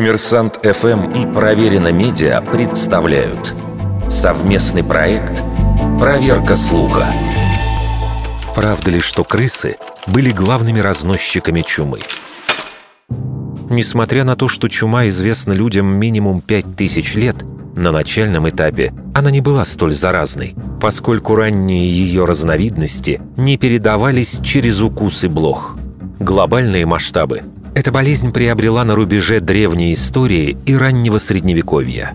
Коммерсант ФМ и Проверено Медиа представляют совместный проект «Проверка слуха». Правда ли, что крысы были главными разносчиками чумы? Несмотря на то, что чума известна людям минимум 5000 лет, на начальном этапе она не была столь заразной, поскольку ранние ее разновидности не передавались через укусы блох. Глобальные масштабы эта болезнь приобрела на рубеже древней истории и раннего Средневековья.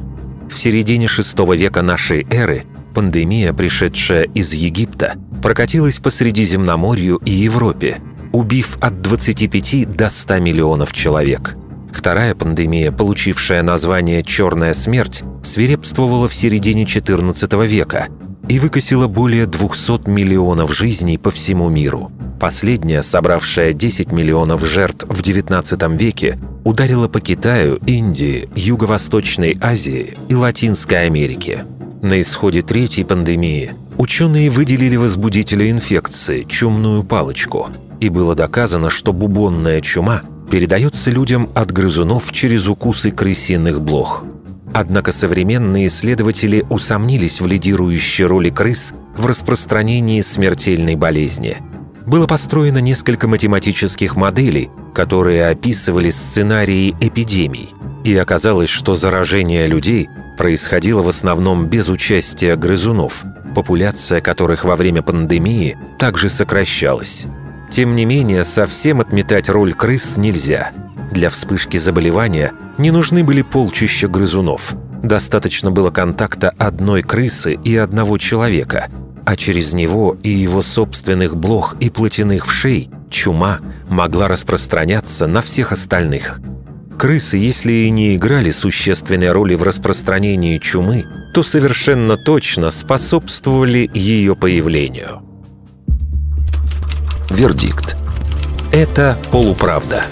В середине VI века нашей эры пандемия, пришедшая из Египта, прокатилась по Средиземноморью и Европе, убив от 25 до 100 миллионов человек. Вторая пандемия, получившая название «Черная смерть», свирепствовала в середине XIV века и выкосила более 200 миллионов жизней по всему миру. Последняя, собравшая 10 миллионов жертв в XIX веке, ударила по Китаю, Индии, Юго-Восточной Азии и Латинской Америке. На исходе третьей пандемии ученые выделили возбудителя инфекции – чумную палочку, и было доказано, что бубонная чума передается людям от грызунов через укусы крысиных блох. Однако современные исследователи усомнились в лидирующей роли крыс в распространении смертельной болезни – было построено несколько математических моделей, которые описывали сценарии эпидемий, и оказалось, что заражение людей происходило в основном без участия грызунов, популяция которых во время пандемии также сокращалась. Тем не менее, совсем отметать роль крыс нельзя. Для вспышки заболевания не нужны были полчища грызунов. Достаточно было контакта одной крысы и одного человека – а через него и его собственных блох и плотяных вшей чума могла распространяться на всех остальных. Крысы, если и не играли существенной роли в распространении чумы, то совершенно точно способствовали ее появлению. Вердикт. Это полуправда.